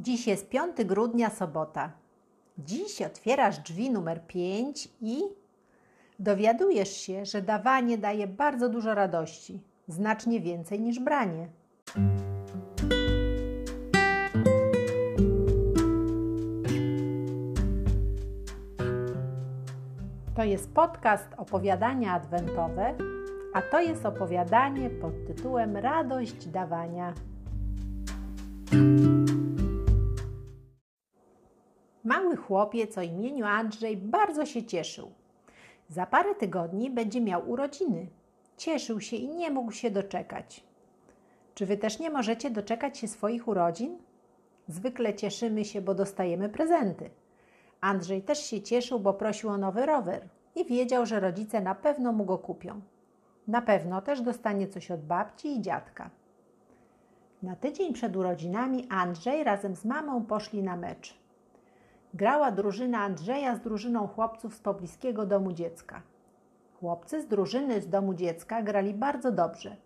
Dziś jest 5 grudnia, sobota. Dziś otwierasz drzwi numer 5 i dowiadujesz się, że dawanie daje bardzo dużo radości, znacznie więcej niż branie. To jest podcast opowiadania adwentowe, a to jest opowiadanie pod tytułem Radość dawania. Chłopiec o imieniu Andrzej bardzo się cieszył. Za parę tygodni będzie miał urodziny. Cieszył się i nie mógł się doczekać. Czy wy też nie możecie doczekać się swoich urodzin? Zwykle cieszymy się, bo dostajemy prezenty. Andrzej też się cieszył, bo prosił o nowy rower i wiedział, że rodzice na pewno mu go kupią. Na pewno też dostanie coś od babci i dziadka. Na tydzień przed urodzinami Andrzej razem z mamą poszli na mecz. Grała drużyna Andrzeja z drużyną chłopców z pobliskiego domu dziecka. Chłopcy z drużyny z domu dziecka grali bardzo dobrze,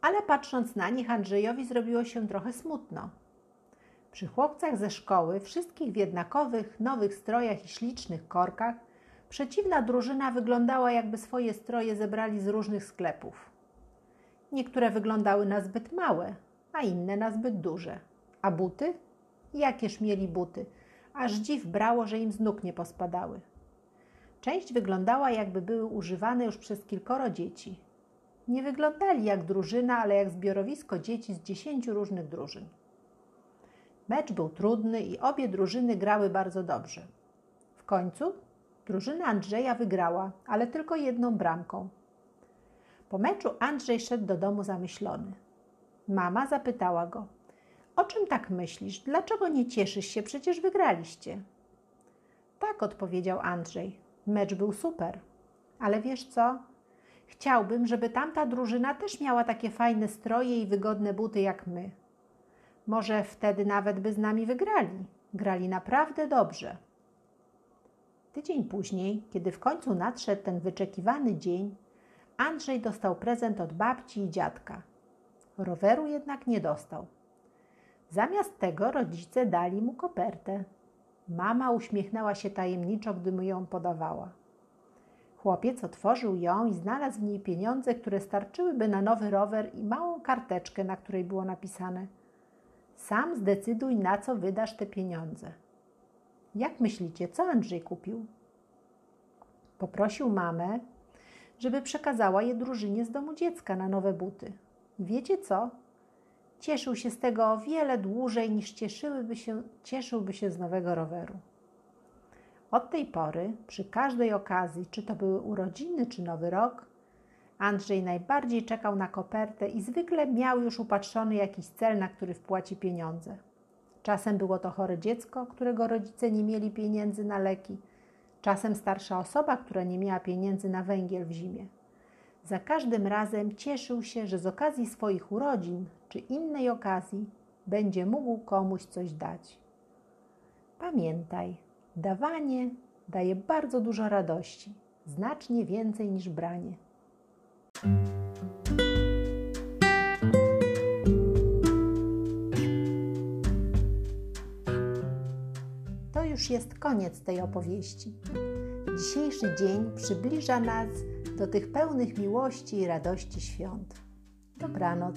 ale patrząc na nich Andrzejowi zrobiło się trochę smutno. Przy chłopcach ze szkoły, wszystkich w jednakowych, nowych strojach i ślicznych korkach, przeciwna drużyna wyglądała jakby swoje stroje zebrali z różnych sklepów. Niektóre wyglądały na zbyt małe, a inne na zbyt duże. A buty? Jakież mieli buty? Aż dziw brało, że im z nóg nie pospadały. Część wyglądała, jakby były używane już przez kilkoro dzieci. Nie wyglądali jak drużyna, ale jak zbiorowisko dzieci z dziesięciu różnych drużyn. Mecz był trudny i obie drużyny grały bardzo dobrze. W końcu drużyna Andrzeja wygrała, ale tylko jedną bramką. Po meczu Andrzej szedł do domu zamyślony. Mama zapytała go: O czym tak myślisz? Dlaczego nie cieszysz się? Przecież wygraliście. Tak, odpowiedział Andrzej. Mecz był super. Ale wiesz co? Chciałbym, żeby tamta drużyna też miała takie fajne stroje i wygodne buty jak my. Może wtedy nawet by z nami wygrali. Grali naprawdę dobrze. Tydzień później, kiedy w końcu nadszedł ten wyczekiwany dzień, Andrzej dostał prezent od babci i dziadka. Roweru jednak nie dostał. Zamiast tego rodzice dali mu kopertę. Mama uśmiechnęła się tajemniczo, gdy mu ją podawała. Chłopiec otworzył ją i znalazł w niej pieniądze, które starczyłyby na nowy rower i małą karteczkę, na której było napisane: Sam zdecyduj, na co wydasz te pieniądze. Jak myślicie, co Andrzej kupił? Poprosił mamę, żeby przekazała je drużynie z domu dziecka na nowe buty. Wiecie co? Cieszył się z tego o wiele dłużej niż się, cieszyłby się z nowego roweru. Od tej pory, przy każdej okazji, czy to były urodziny, czy nowy rok, Andrzej najbardziej czekał na kopertę i zwykle miał już upatrzony jakiś cel, na który wpłaci pieniądze. Czasem było to chore dziecko, którego rodzice nie mieli pieniędzy na leki, czasem starsza osoba, która nie miała pieniędzy na węgiel w zimie. Za każdym razem cieszył się, że z okazji swoich urodzin czy innej okazji będzie mógł komuś coś dać. Pamiętaj, dawanie daje bardzo dużo radości, znacznie więcej niż branie. To już jest koniec tej opowieści. Dzisiejszy dzień przybliża nas do tych pełnych miłości i radości świąt. Dobranoc.